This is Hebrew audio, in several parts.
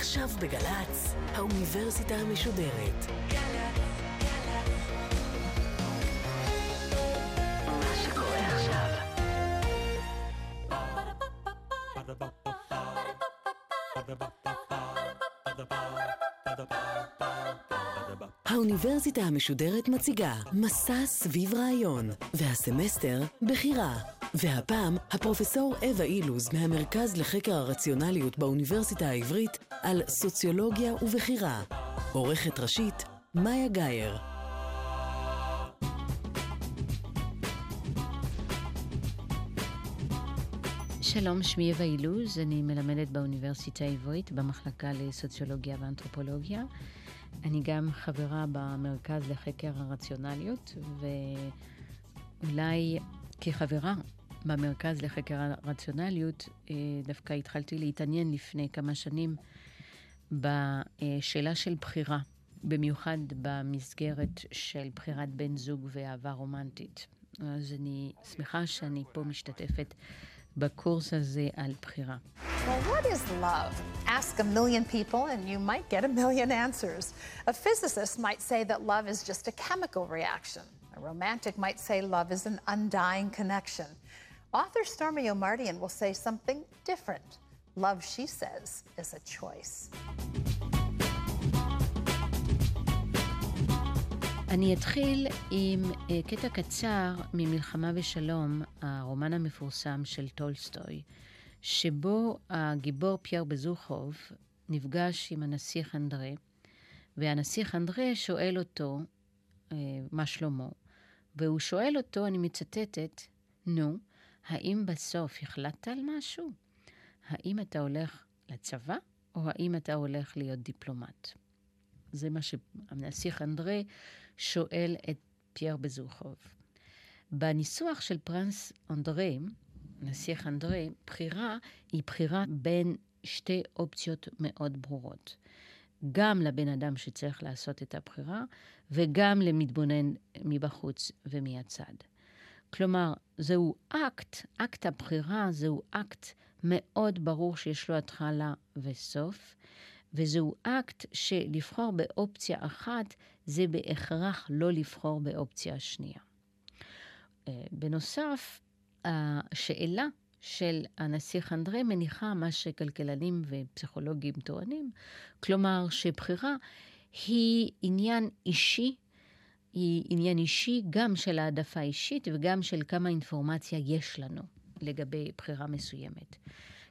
עכשיו בגל"צ, האוניברסיטה המשודרת. האוניברסיטה המשודרת מציגה מסע סביב רעיון, והסמסטר בחירה. והפעם, הפרופסור אווה אילוז מהמרכז לחקר הרציונליות באוניברסיטה העברית על סוציולוגיה ובחירה. עורכת ראשית, מאיה גאייר. שלום, שמי אווה אילוז, אני מלמדת באוניברסיטה העברית במחלקה לסוציולוגיה ואנתרופולוגיה. אני גם חברה במרכז לחקר הרציונליות, ואולי כחברה במרכז לחקר הרציונליות, אה, דווקא התחלתי להתעניין לפני כמה שנים בשאלה של בחירה, במיוחד במסגרת של בחירת בן זוג ואהבה רומנטית. אז אני שמחה שאני פה משתתפת בקורס הזה על בחירה. Well, what is love? Ask a million people and you might get a million answers. A physicist might say that love is just a chemical reaction. A romantic might say love is an undying connection. Author Stormy O'Mardian will say something different. Love, she says, is a choice. אני אתחיל עם אה, קטע קצר ממלחמה ושלום, הרומן המפורסם של טולסטוי, שבו הגיבור פייר בזוחוב נפגש עם הנסיך אנדרה, והנסיך אנדרה שואל אותו אה, מה שלומו, והוא שואל אותו, אני מצטטת, נו, האם בסוף החלטת על משהו? האם אתה הולך לצבא, או האם אתה הולך להיות דיפלומט? זה מה שהנסיך אנדרה שואל את פייר בזוכוב. בניסוח של פרנס אנדרה, נסיך אנדרה, בחירה היא בחירה בין שתי אופציות מאוד ברורות. גם לבן אדם שצריך לעשות את הבחירה, וגם למתבונן מבחוץ ומהצד. כלומר, זהו אקט, אקט הבחירה זהו אקט מאוד ברור שיש לו התחלה וסוף, וזהו אקט שלבחור באופציה אחת זה בהכרח לא לבחור באופציה השנייה. אה, בנוסף, השאלה של הנסיך אנדרי מניחה מה שכלכלנים ופסיכולוגים טוענים, כלומר שבחירה היא עניין אישי, היא עניין אישי גם של העדפה אישית וגם של כמה אינפורמציה יש לנו לגבי בחירה מסוימת.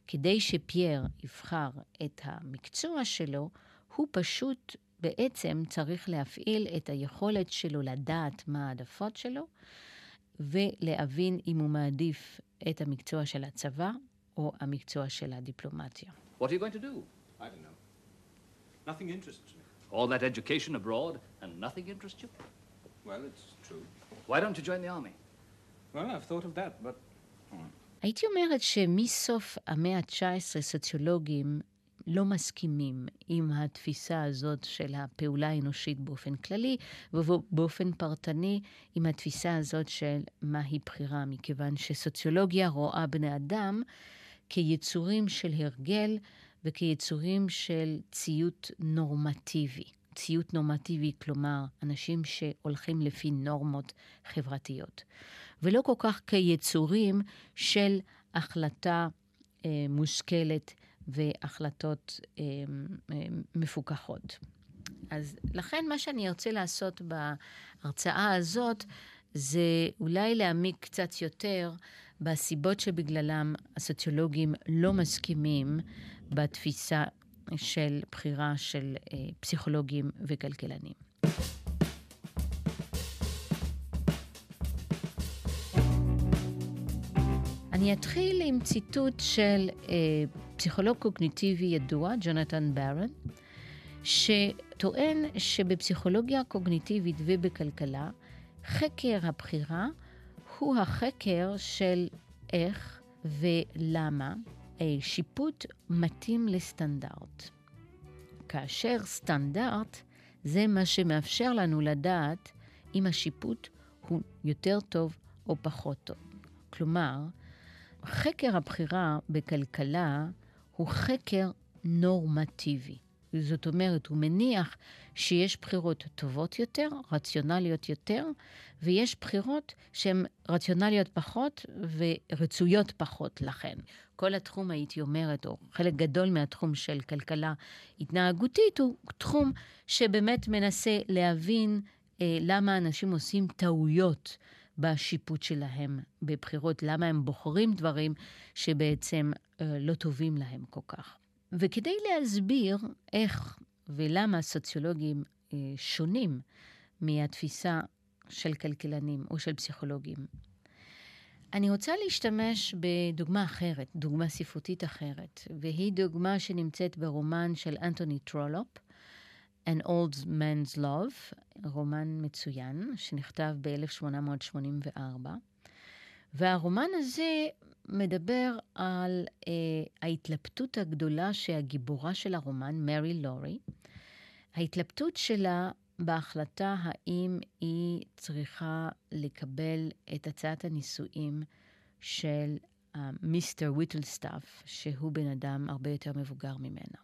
כדי שפייר יבחר את המקצוע שלו, הוא פשוט בעצם צריך להפעיל את היכולת שלו לדעת מה העדפות שלו, ולהבין אם הוא מעדיף את המקצוע של הצבא או המקצוע של הדיפלומטיה. What are you going to do? I don't know. Nothing interests me. All that education abroad and nothing interests you? Well, it's true. Why don't you join the army? Well, I've thought of that, but. הייתי אומרת שמסוף המאה ה-19 סוציולוגים לא מסכימים עם התפיסה הזאת של הפעולה האנושית באופן כללי, ובאופן פרטני עם התפיסה הזאת של מהי בחירה, מכיוון שסוציולוגיה רואה בני אדם כיצורים של הרגל וכיצורים של ציות נורמטיבי. ציות נורמטיבי, כלומר, אנשים שהולכים לפי נורמות חברתיות, ולא כל כך כיצורים של החלטה אה, מושכלת והחלטות אה, אה, מפוקחות. אז לכן מה שאני ארצה לעשות בהרצאה הזאת, זה אולי להעמיק קצת יותר בסיבות שבגללם הסוציולוגים לא מסכימים בתפיסה של בחירה של אה, פסיכולוגים וכלכלנים. אני אתחיל עם ציטוט של אה, פסיכולוג קוגניטיבי ידוע, ג'ונתן ברן, שטוען שבפסיכולוגיה קוגניטיבית ובכלכלה, חקר הבחירה הוא החקר של איך ולמה שיפוט מתאים לסטנדרט. כאשר סטנדרט זה מה שמאפשר לנו לדעת אם השיפוט הוא יותר טוב או פחות טוב. כלומר, חקר הבחירה בכלכלה הוא חקר נורמטיבי. זאת אומרת, הוא מניח שיש בחירות טובות יותר, רציונליות יותר, ויש בחירות שהן רציונליות פחות ורצויות פחות לכן. כל התחום, הייתי אומרת, או חלק גדול מהתחום של כלכלה התנהגותית, הוא תחום שבאמת מנסה להבין אה, למה אנשים עושים טעויות בשיפוט שלהם בבחירות, למה הם בוחרים דברים שבעצם אה, לא טובים להם כל כך. וכדי להסביר איך ולמה סוציולוגים אה, שונים מהתפיסה של כלכלנים או של פסיכולוגים, אני רוצה להשתמש בדוגמה אחרת, דוגמה ספרותית אחרת, והיא דוגמה שנמצאת ברומן של אנטוני טרולופ, An Old Man's Love, רומן מצוין, שנכתב ב-1884. והרומן הזה מדבר על אה, ההתלבטות הגדולה שהגיבורה של הרומן, מרי לורי, ההתלבטות שלה בהחלטה האם היא צריכה לקבל את הצעת הנישואים של אה, מיסטר ויטלסטאף, שהוא בן אדם הרבה יותר מבוגר ממנה.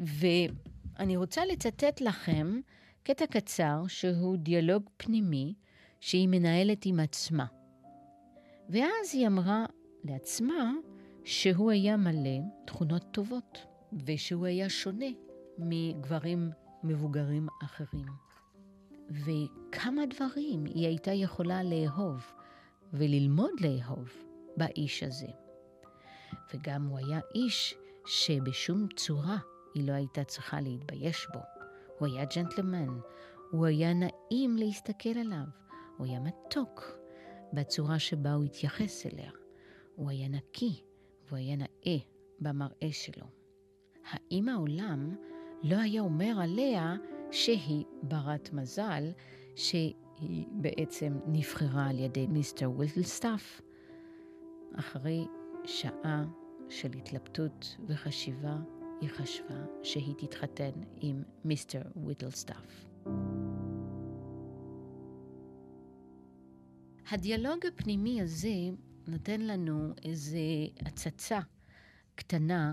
ואני רוצה לצטט לכם קטע קצר שהוא דיאלוג פנימי שהיא מנהלת עם עצמה. ואז היא אמרה לעצמה שהוא היה מלא תכונות טובות, ושהוא היה שונה מגברים מבוגרים אחרים. וכמה דברים היא הייתה יכולה לאהוב וללמוד לאהוב באיש הזה. וגם הוא היה איש שבשום צורה היא לא הייתה צריכה להתבייש בו. הוא היה ג'נטלמן, הוא היה נעים להסתכל עליו, הוא היה מתוק בצורה שבה הוא התייחס אליה. הוא היה נקי והוא היה נאה במראה שלו. האם העולם לא היה אומר עליה שהיא ברת מזל, שהיא בעצם נבחרה על ידי מיסטר ווילסטאף? אחרי שעה של התלבטות וחשיבה, היא חשבה שהיא תתחתן עם מיסטר ויטלסטאף. הדיאלוג הפנימי הזה נותן לנו איזו הצצה קטנה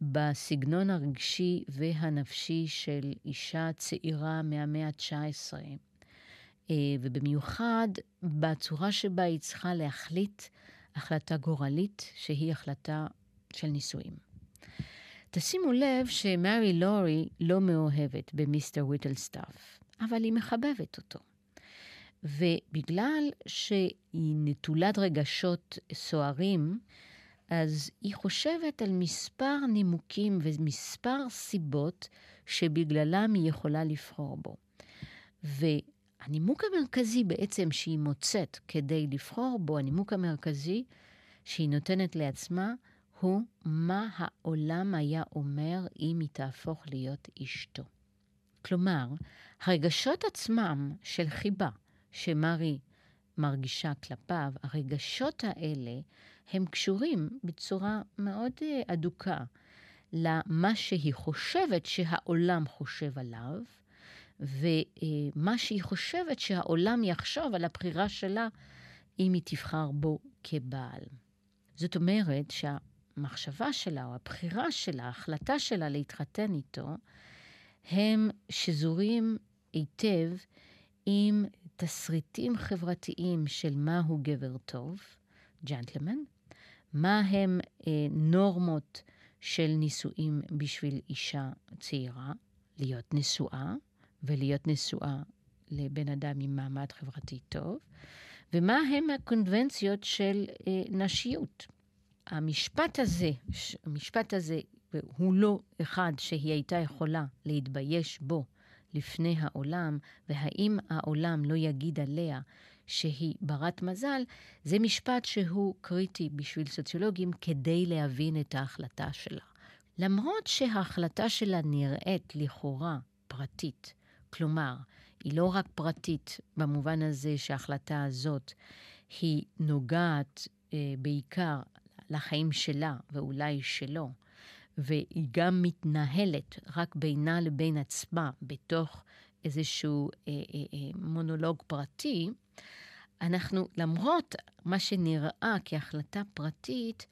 בסגנון הרגשי והנפשי של אישה צעירה מהמאה ה-19, אה, ובמיוחד בצורה שבה היא צריכה להחליט החלטה גורלית, שהיא החלטה של נישואים. תשימו לב שמרי לורי לא מאוהבת במיסטר ויטלסטאף, אבל היא מחבבת אותו. ובגלל שהיא נטולת רגשות סוערים, אז היא חושבת על מספר נימוקים ומספר סיבות שבגללם היא יכולה לבחור בו. והנימוק המרכזי בעצם שהיא מוצאת כדי לבחור בו, הנימוק המרכזי שהיא נותנת לעצמה, הוא מה העולם היה אומר אם היא תהפוך להיות אשתו. כלומר, הרגשות עצמם של חיבה, שמרי מרגישה כלפיו, הרגשות האלה הם קשורים בצורה מאוד אדוקה למה שהיא חושבת שהעולם חושב עליו, ומה שהיא חושבת שהעולם יחשוב על הבחירה שלה אם היא תבחר בו כבעל. זאת אומרת שהמחשבה שלה או הבחירה שלה, ההחלטה שלה להתחתן איתו, הם שזורים היטב עם תסריטים חברתיים של מהו גבר טוב, ג'נטלמן, מה הם אה, נורמות של נישואים בשביל אישה צעירה, להיות נשואה, ולהיות נשואה לבן אדם עם מעמד חברתי טוב, ומה הם הקונבנציות של אה, נשיות. המשפט הזה, המשפט הזה, הוא לא אחד שהיא הייתה יכולה להתבייש בו לפני העולם, והאם העולם לא יגיד עליה שהיא ברת מזל, זה משפט שהוא קריטי בשביל סוציולוגים כדי להבין את ההחלטה שלה. למרות שההחלטה שלה נראית לכאורה פרטית, כלומר, היא לא רק פרטית במובן הזה שההחלטה הזאת היא נוגעת אה, בעיקר לחיים שלה ואולי שלו, והיא גם מתנהלת רק בינה לבין עצמה בתוך איזשהו אה, אה, אה, מונולוג פרטי, אנחנו, למרות מה שנראה כהחלטה פרטית,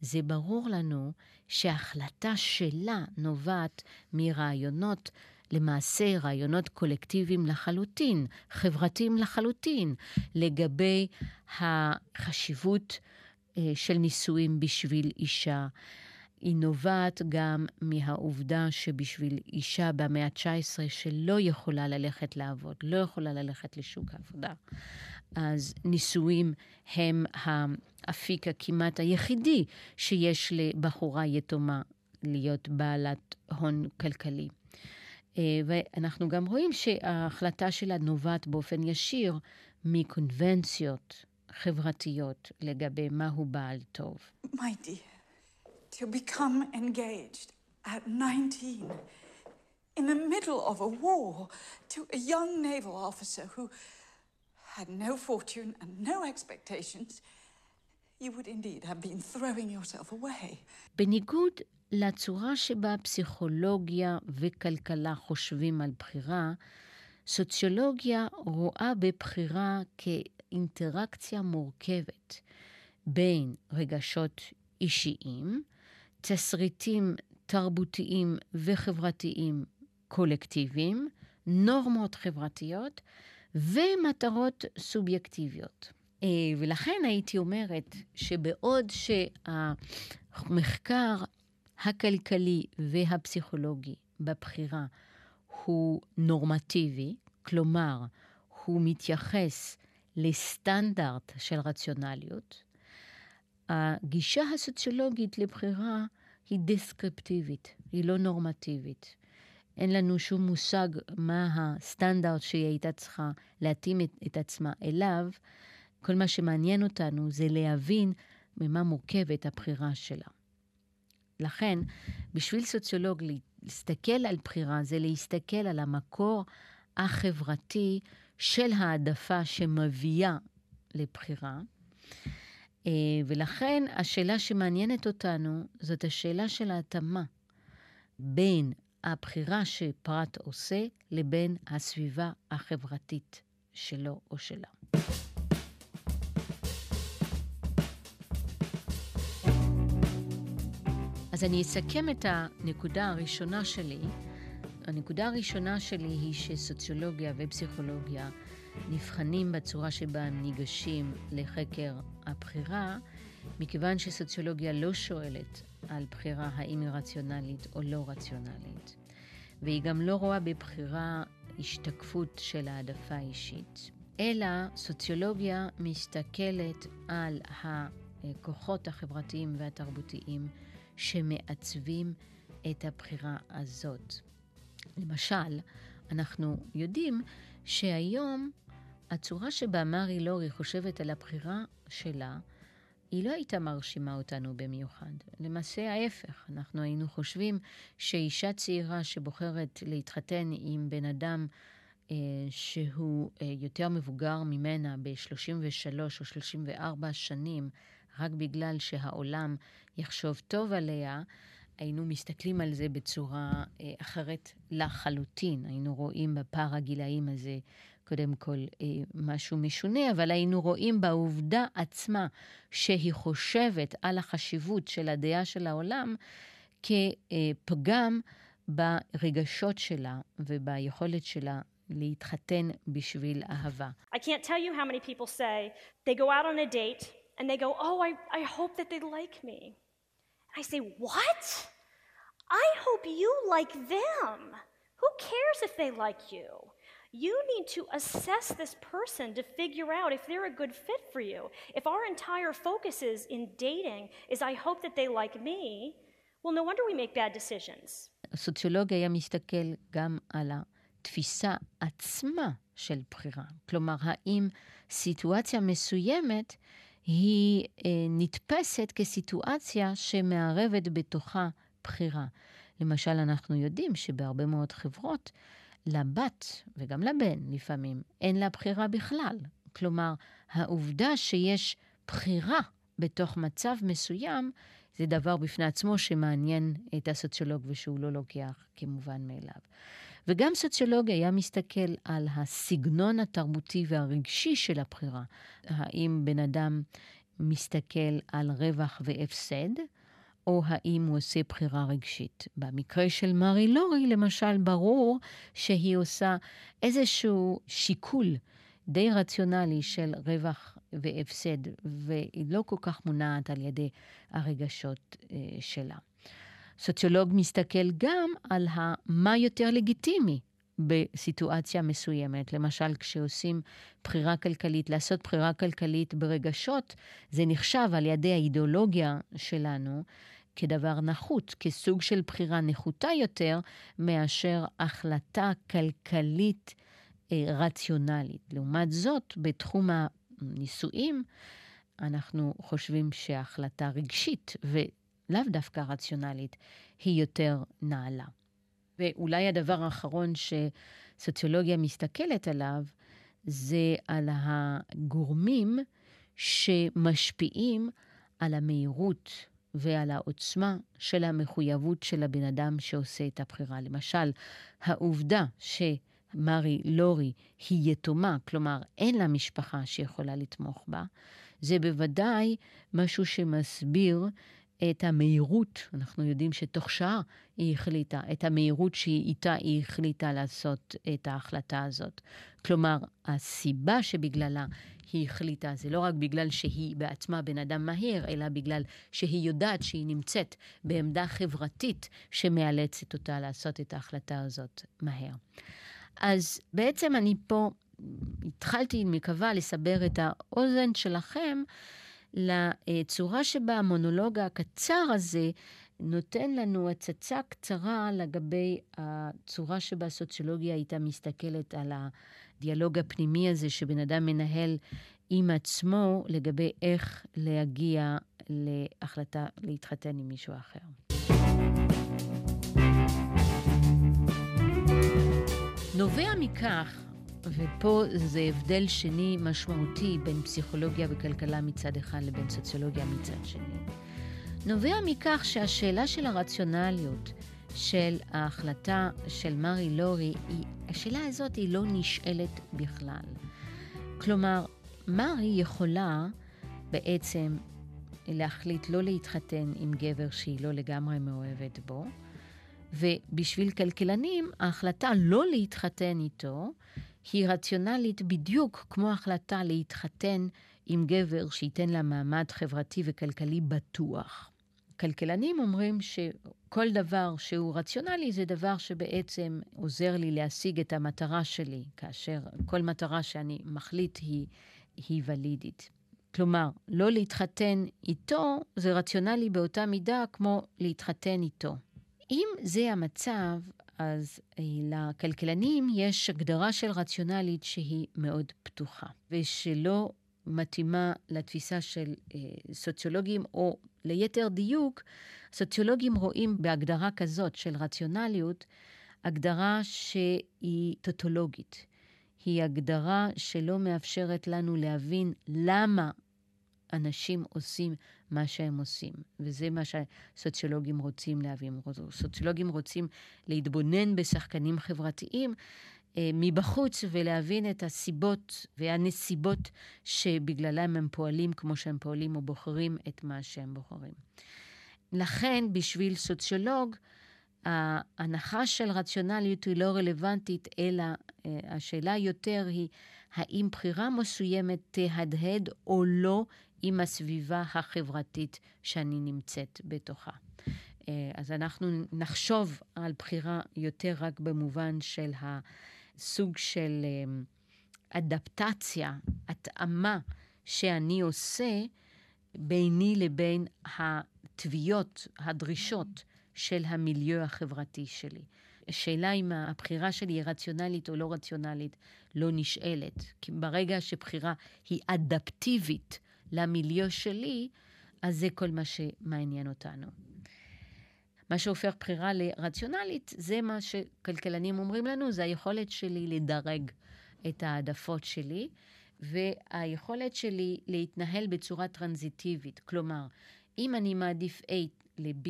זה ברור לנו שההחלטה שלה נובעת מרעיונות, למעשה רעיונות קולקטיביים לחלוטין, חברתיים לחלוטין, לגבי החשיבות אה, של נישואים בשביל אישה. היא נובעת גם מהעובדה שבשביל אישה במאה ה-19 שלא יכולה ללכת לעבוד, לא יכולה ללכת לשוק העבודה, אז נישואים הם האפיק הכמעט היחידי שיש לבחורה יתומה להיות בעלת הון כלכלי. אה, ואנחנו גם רואים שההחלטה שלה נובעת באופן ישיר מקונבנציות חברתיות לגבי מהו בעל טוב. My dear, to become engaged at 19 in the middle of a war to a young naval officer who had no fortune and no expectations, you would indeed have been throwing yourself away. בניגוד לצורה שבה פסיכולוגיה וכלכלה חושבים על בחירה, סוציולוגיה רואה בבחירה כאינטראקציה מורכבת בין רגשות אישיים, תסריטים תרבותיים וחברתיים קולקטיביים, נורמות חברתיות ומטרות סובייקטיביות. אה, ולכן הייתי אומרת שבעוד שהמחקר הכלכלי והפסיכולוגי בבחירה הוא נורמטיבי, כלומר, הוא מתייחס לסטנדרט של רציונליות, הגישה הסוציולוגית לבחירה היא דיסקריפטיבית, היא לא נורמטיבית. אין לנו שום מושג מה הסטנדרט שהיא הייתה צריכה להתאים את, את עצמה אליו. כל מה שמעניין אותנו זה להבין ממה מורכבת הבחירה שלה. לכן, בשביל סוציולוג להסתכל על בחירה זה להסתכל על המקור החברתי של העדפה שמביאה לבחירה. אה, ולכן השאלה שמעניינת אותנו זאת השאלה של ההתאמה בין הבחירה שפרט עושה לבין הסביבה החברתית שלו או שלה. אז אני אסכם את הנקודה הראשונה שלי. הנקודה הראשונה שלי היא שסוציולוגיה ופסיכולוגיה נבחנים בצורה שבה הם ניגשים לחקר הבחירה, מכיוון שסוציולוגיה לא שואלת על בחירה האם היא רציונלית או לא רציונלית, והיא גם לא רואה בבחירה השתקפות של העדפה אישית, אלא סוציולוגיה מסתכלת על הכוחות החברתיים והתרבותיים שמעצבים את הבחירה הזאת. למשל, אנחנו יודעים שהיום הצורה שבה מארי לורי חושבת על הבחירה שלה, היא לא הייתה מרשימה אותנו במיוחד. למעשה ההפך, אנחנו היינו חושבים שאישה צעירה שבוחרת להתחתן עם בן אדם אה, שהוא אה, יותר מבוגר ממנה ב-33 או 34 שנים, רק בגלל שהעולם יחשוב טוב עליה, היינו מסתכלים על זה בצורה אה, אחרת לחלוטין. היינו רואים בפער הגילאים הזה קודם כל אה, משהו משונה, אבל היינו רואים בעובדה עצמה שהיא חושבת על החשיבות של הדעה של העולם כפגם ברגשות שלה וביכולת שלה להתחתן בשביל אהבה. I can't tell you how many people say they go out on a date and they go, oh, I, I hope that they like me. I say, what? I hope you like them. Who cares if they like you? You need to assess this person to figure out if they're a good fit for you. If our entire focus is in dating is I hope that they like me, well, no wonder we make bad decisions. הסוציולוג היה מסתכל גם על התפיסה עצמה של בחירה. כלומר, האם סיטואציה מסוימת היא אה, נתפסת כסיטואציה שמערבת בתוכה בחירה. למשל, אנחנו יודעים שבהרבה מאוד חברות לבת וגם לבן לפעמים אין לה בחירה בכלל. כלומר, העובדה שיש בחירה בתוך מצב מסוים, זה דבר בפני עצמו שמעניין את הסוציולוג ושהוא לא לוקח כמובן מאליו. וגם סוציולוג היה מסתכל על הסגנון התרבותי והרגשי של הבחירה. האם בן אדם מסתכל על רווח והפסד, או האם הוא עושה בחירה רגשית. במקרה של מרי לורי, למשל, ברור שהיא עושה איזשהו שיקול די רציונלי של רווח והפסד, והיא לא כל כך מונעת על ידי הרגשות אה, שלה. סוציולוג מסתכל גם על מה יותר לגיטימי בסיטואציה מסוימת. למשל, כשעושים בחירה כלכלית, לעשות בחירה כלכלית ברגשות, זה נחשב על ידי האידיאולוגיה שלנו כדבר נחות, כסוג של בחירה נחותה יותר מאשר החלטה כלכלית אה, רציונלית. לעומת זאת, בתחום הנישואים, אנחנו חושבים שהחלטה רגשית ולאו דווקא רציונלית היא יותר נעלה. ואולי הדבר האחרון שסוציולוגיה מסתכלת עליו, זה על הגורמים שמשפיעים על המהירות ועל העוצמה של המחויבות של הבן אדם שעושה את הבחירה. למשל, העובדה שמרי לורי היא יתומה, כלומר אין לה משפחה שיכולה לתמוך בה, זה בוודאי משהו שמסביר את המהירות, אנחנו יודעים שתוך שעה היא החליטה, את המהירות שאיתה היא החליטה לעשות את ההחלטה הזאת. כלומר, הסיבה שבגללה היא החליטה זה לא רק בגלל שהיא בעצמה בן אדם מהיר, אלא בגלל שהיא יודעת שהיא נמצאת בעמדה חברתית שמאלצת אותה לעשות את ההחלטה הזאת מהר. אז בעצם אני פה התחלתי, מקווה, לסבר את האוזן שלכם לצורה שבה המונולוג הקצר הזה נותן לנו הצצה קצרה לגבי הצורה שבה הסוציולוגיה הייתה מסתכלת על הדיאלוג הפנימי הזה שבן אדם מנהל עם עצמו לגבי איך להגיע להחלטה להתחתן עם מישהו אחר. נובע מכך ופה זה הבדל שני משמעותי בין פסיכולוגיה וכלכלה מצד אחד לבין סוציולוגיה מצד שני. נובע מכך שהשאלה של הרציונליות של ההחלטה של מרי לורי, היא, השאלה הזאת היא לא נשאלת בכלל. כלומר, מרי יכולה בעצם להחליט לא להתחתן עם גבר שהיא לא לגמרי מאוהבת בו, ובשביל כלכלנים, ההחלטה לא להתחתן איתו היא רציונלית בדיוק כמו החלטה להתחתן עם גבר שייתן לה מעמד חברתי וכלכלי בטוח. כלכלנים אומרים שכל דבר שהוא רציונלי זה דבר שבעצם עוזר לי להשיג את המטרה שלי, כאשר כל מטרה שאני מחליט היא, היא ולידית. כלומר, לא להתחתן איתו זה רציונלי באותה מידה כמו להתחתן איתו. אם זה המצב, אז אה, לכלכלנים יש הגדרה של רציונלית שהיא מאוד פתוחה, ושלא מתאימה לתפיסה של אה, סוציולוגים, או ליתר דיוק, סוציולוגים רואים בהגדרה כזאת של רציונליות, הגדרה שהיא טוטולוגית. היא הגדרה שלא מאפשרת לנו להבין למה אנשים עושים מה שהם עושים. וזה מה שהסוציולוגים רוצים להבין. סוציולוגים רוצים להתבונן בשחקנים חברתיים אה, מבחוץ ולהבין את הסיבות והנסיבות שבגללם הם פועלים כמו שהם פועלים או בוחרים את מה שהם בוחרים. לכן, בשביל סוציולוג, ההנחה של רציונליות היא לא רלוונטית, אלא אה, השאלה יותר היא האם בחירה מסוימת תהדהד או לא עם הסביבה החברתית שאני נמצאת בתוכה. אה, אז אנחנו נחשוב על בחירה יותר רק במובן של הסוג של אה, אדפטציה, התאמה שאני עושה ביני לבין התביעות, הדרישות של המיליו החברתי שלי. השאלה אם הבחירה שלי היא רציונלית או לא רציונלית לא נשאלת. כי ברגע שבחירה היא אדפטיבית למיליו שלי, אז זה כל מה שמעניין אותנו. מה שהופך בחירה לרציונלית, זה מה שכלכלנים אומרים לנו, זה היכולת שלי לדרג את העדפות שלי, והיכולת שלי להתנהל בצורה טרנזיטיבית. כלומר, אם אני מעדיף A ל-B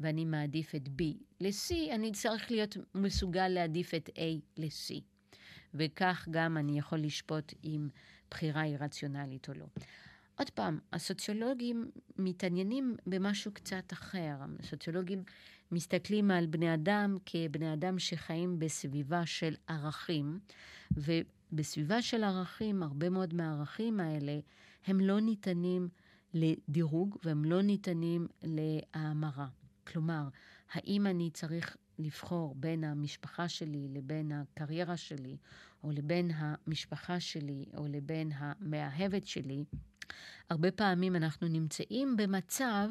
ואני מעדיף את B ל-C, אני צריך להיות מסוגל להעדיף את A ל-C. וכך גם אני יכול לשפוט אם בחירה היא רציונלית או לא. עוד פעם, הסוציולוגים מתעניינים במשהו קצת אחר. הסוציולוגים מסתכלים על בני אדם כבני אדם שחיים בסביבה של ערכים, ובסביבה של ערכים, הרבה מאוד מהערכים האלה, הם לא ניתנים לדירוג והם לא ניתנים להאמרה. כלומר, האם אני צריך לבחור בין המשפחה שלי לבין הקריירה שלי, או לבין המשפחה שלי, או לבין המאהבת שלי, הרבה פעמים אנחנו נמצאים במצב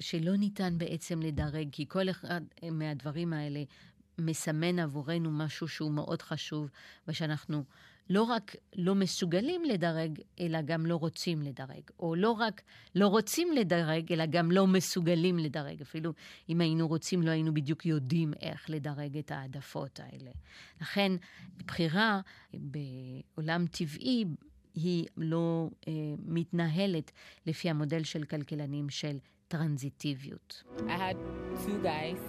שלא ניתן בעצם לדרג, כי כל אחד מהדברים האלה מסמן עבורנו משהו שהוא מאוד חשוב, ושאנחנו לא רק לא מסוגלים לדרג, אלא גם לא רוצים לדרג. או לא רק לא רוצים לדרג, אלא גם לא מסוגלים לדרג. אפילו אם היינו רוצים, לא היינו בדיוק יודעים איך לדרג את העדפות האלה. לכן, בחירה בעולם טבעי היא לא אה, מתנהלת לפי המודל של כלכלנים של טרנזיטיביות. I had two guys.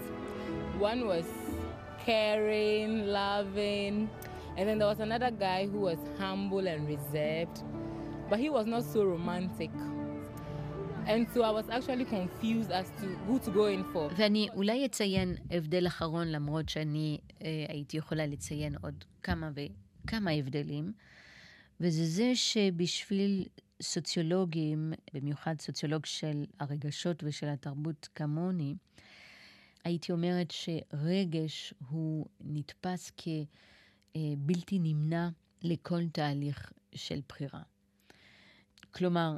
One was caring, loving, and then there was another guy who was humble and reserved, but he was not so romantic. And so I was actually confused as to who to go in for. ואני אולי אציין הבדל אחרון, למרות שאני אה, הייתי יכולה לציין עוד כמה וכמה הבדלים. וזה זה שבשביל סוציולוגים, במיוחד סוציולוג של הרגשות ושל התרבות כמוני, הייתי אומרת שרגש הוא נתפס כבלתי נמנע לכל תהליך של בחירה. כלומר,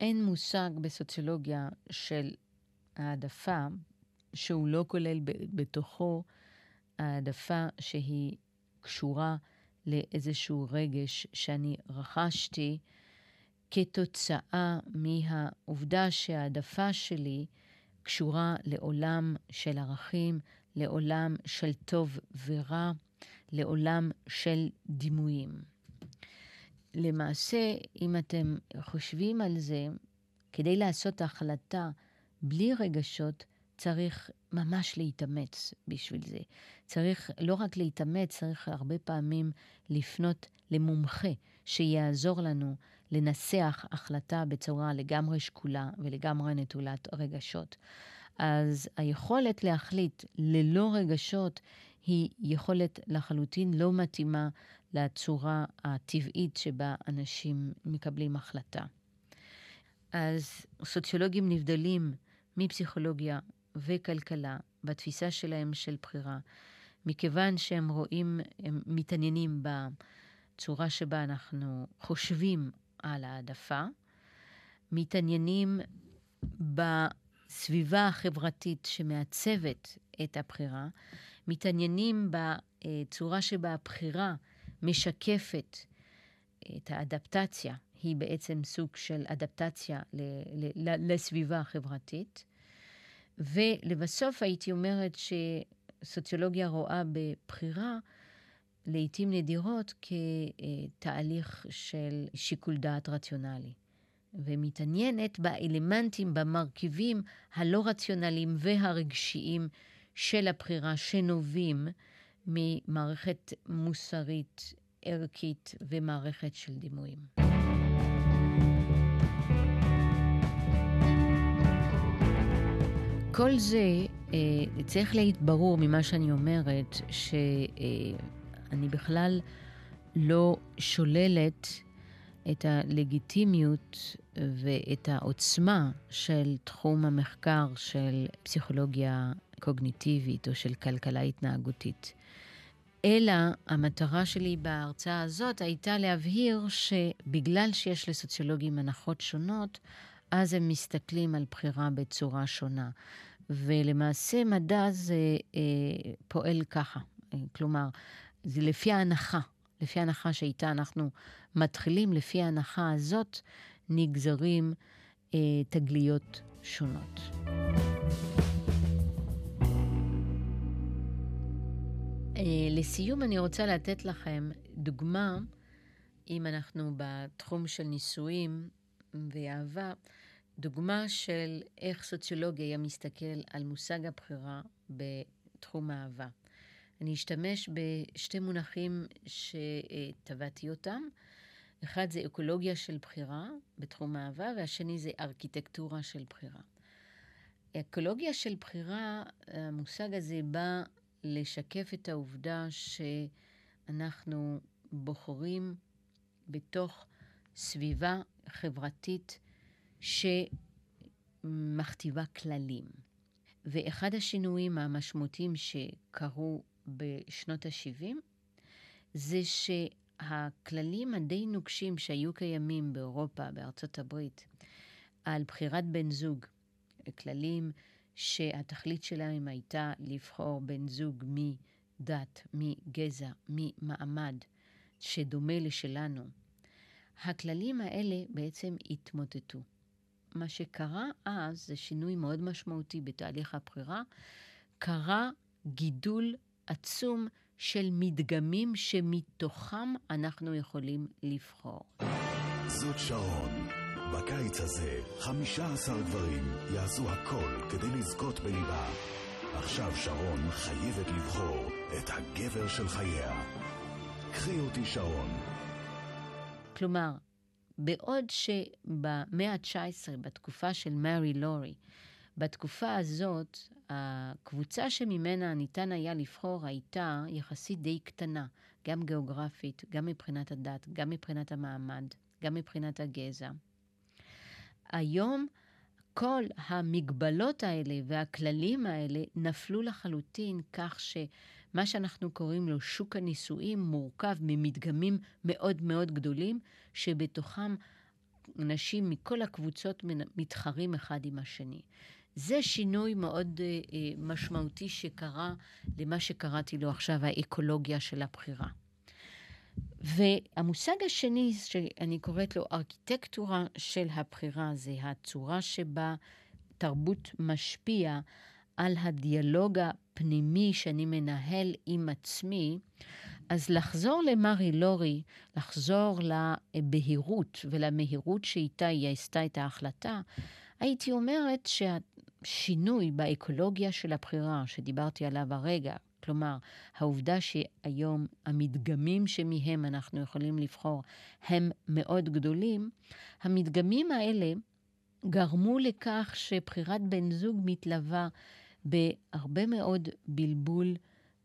אין מושג בסוציולוגיה של העדפה שהוא לא כולל בתוכו העדפה שהיא קשורה לאיזשהו רגש שאני רכשתי כתוצאה מהעובדה שההעדפה שלי קשורה לעולם של ערכים, לעולם של טוב ורע, לעולם של דימויים. למעשה, אם אתם חושבים על זה, כדי לעשות החלטה בלי רגשות, צריך ממש להתאמץ בשביל זה. צריך לא רק להתאמץ, צריך הרבה פעמים לפנות למומחה שיעזור לנו לנסח החלטה בצורה לגמרי שקולה ולגמרי נטולת רגשות. אז היכולת להחליט ללא רגשות היא יכולת לחלוטין לא מתאימה לצורה הטבעית שבה אנשים מקבלים החלטה. אז סוציולוגים נבדלים מפסיכולוגיה וכלכלה בתפיסה שלהם של בחירה, מכיוון שהם רואים, הם מתעניינים בצורה שבה אנחנו חושבים על העדפה, מתעניינים בסביבה החברתית שמעצבת את הבחירה, מתעניינים בצורה שבה הבחירה משקפת את האדפטציה, היא בעצם סוג של אדפטציה לסביבה החברתית. ולבסוף הייתי אומרת שסוציולוגיה רואה בבחירה לעתים נדירות כתהליך של שיקול דעת רציונלי, ומתעניינת באלמנטים, במרכיבים הלא רציונליים והרגשיים של הבחירה שנובעים ממערכת מוסרית, ערכית ומערכת של דימויים. כל זה אה, צריך להיות ברור ממה שאני אומרת, שאני בכלל לא שוללת את הלגיטימיות ואת העוצמה של תחום המחקר של פסיכולוגיה קוגניטיבית או של כלכלה התנהגותית. אלא המטרה שלי בהרצאה הזאת הייתה להבהיר שבגלל שיש לסוציולוגים הנחות שונות, אז הם מסתכלים על בחירה בצורה שונה. ולמעשה מדע זה אה, פועל ככה, כלומר, זה לפי ההנחה, לפי ההנחה שאיתה אנחנו מתחילים, לפי ההנחה הזאת נגזרים אה, תגליות שונות. אה, לסיום אני רוצה לתת לכם דוגמה, אם אנחנו בתחום של נישואים ואהבה, דוגמה של איך סוציולוגיה היה מסתכל על מושג הבחירה בתחום האהבה. אני אשתמש בשתי מונחים שטבעתי אותם. אחד זה אקולוגיה של בחירה בתחום האהבה, והשני זה ארכיטקטורה של בחירה. אקולוגיה של בחירה, המושג הזה בא לשקף את העובדה שאנחנו בוחרים בתוך סביבה חברתית שמכתיבה כללים. ואחד השינויים המשמעותיים שקרו בשנות ה-70 זה שהכללים הדי נוקשים שהיו קיימים באירופה, בארצות הברית, על בחירת בן זוג, כללים שהתכלית שלהם הייתה לבחור בן זוג מדת, מגזע, ממעמד, שדומה לשלנו, הכללים האלה בעצם התמוטטו. מה שקרה אז זה שינוי מאוד משמעותי בתהליך הבחירה. קרה גידול עצום של מדגמים שמתוכם אנחנו יכולים לבחור. זאת שרון. בקיץ הזה, 15 גברים יעשו הכל כדי לזכות בליבה. עכשיו שרון חייבת לבחור את הגבר של חייה. קחי אותי שרון. כלומר, בעוד שבמאה ה-19, בתקופה של מארי לורי, בתקופה הזאת, הקבוצה שממנה ניתן היה לבחור הייתה יחסית די קטנה, גם גיאוגרפית, גם מבחינת הדת, גם מבחינת המעמד, גם מבחינת הגזע. היום כל המגבלות האלה והכללים האלה נפלו לחלוטין כך שמה שאנחנו קוראים לו שוק הנישואים מורכב ממדגמים מאוד מאוד גדולים, שבתוכם אנשים מכל הקבוצות מתחרים אחד עם השני. זה שינוי מאוד uh, משמעותי שקרה למה שקראתי לו עכשיו האקולוגיה של הבחירה. והמושג השני, שאני קוראת לו ארכיטקטורה של הבחירה, זה הצורה שבה תרבות משפיע על הדיאלוג הפנימי שאני מנהל עם עצמי, אז לחזור למרי לורי, לחזור לבהירות ולמהירות שאיתה היא עשתה את ההחלטה, הייתי אומרת שהשינוי באקולוגיה של הבחירה, שדיברתי עליו הרגע, כלומר, העובדה שהיום המדגמים שמהם אנחנו יכולים לבחור הם מאוד גדולים, המדגמים האלה גרמו לכך שבחירת בן זוג מתלווה בהרבה מאוד בלבול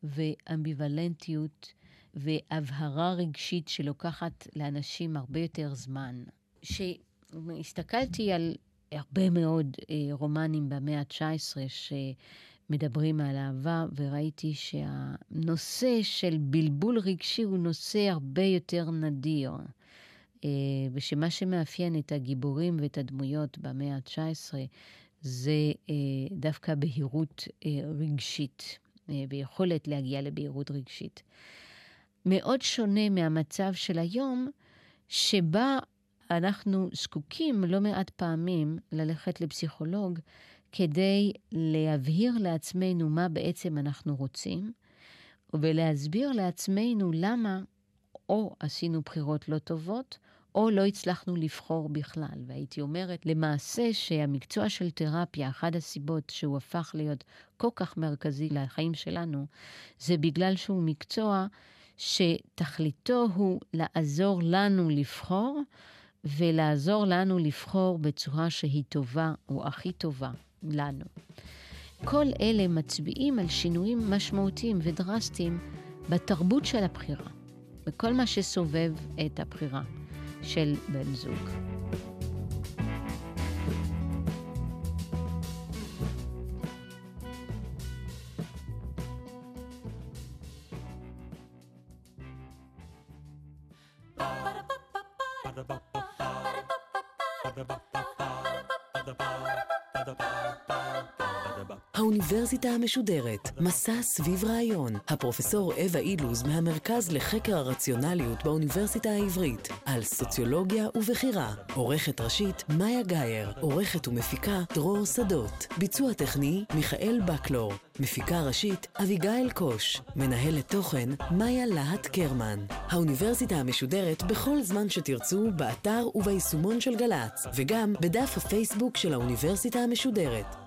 ואמביוולנטיות והבהרה רגשית שלוקחת לאנשים הרבה יותר זמן. כשהסתכלתי על הרבה מאוד אה, רומנים במאה ה-19, מדברים על אהבה, וראיתי שהנושא של בלבול רגשי הוא נושא הרבה יותר נדיר. אה, ושמה שמאפיין את הגיבורים ואת הדמויות במאה ה-19 זה אה, דווקא בהירות אה, רגשית, ויכולת להגיע לבהירות רגשית. מאוד שונה מהמצב של היום, שבה אנחנו זקוקים לא מעט פעמים ללכת לפסיכולוג כדי להבהיר לעצמנו מה בעצם אנחנו רוצים, ולהסביר לעצמנו למה או עשינו בחירות לא טובות, או לא הצלחנו לבחור בכלל. והייתי אומרת, למעשה שהמקצוע של תרפיה, אחת הסיבות שהוא הפך להיות כל כך מרכזי לחיים שלנו, זה בגלל שהוא מקצוע שתכליתו הוא לעזור לנו לבחור, ולעזור לנו לבחור בצורה שהיא טובה או הכי טובה לנו. כל אלה מצביעים על שינויים משמעותיים ודרסטיים בתרבות של הבחירה, בכל מה שסובב את הבחירה של בן זוג. האוניברסיטה המשודרת, מסע סביב רעיון. הפרופסור אווה אילוז מהמרכז לחקר הרציונליות באוניברסיטה העברית, על סוציולוגיה ובחירה. עורכת ראשית, מאיה גאייר. עורכת ומפיקה, דרור שדות. ביצוע טכני, מיכאל בקלור. מפיקה ראשית אביגיל קוש. מנהלת תוכן מאיה להט קרמן. האוניברסיטה המשודרת בכל זמן שתרצו, באתר וביישומון של גל"צ, וגם בדף הפייסבוק של האוניברסיטה המשודרת.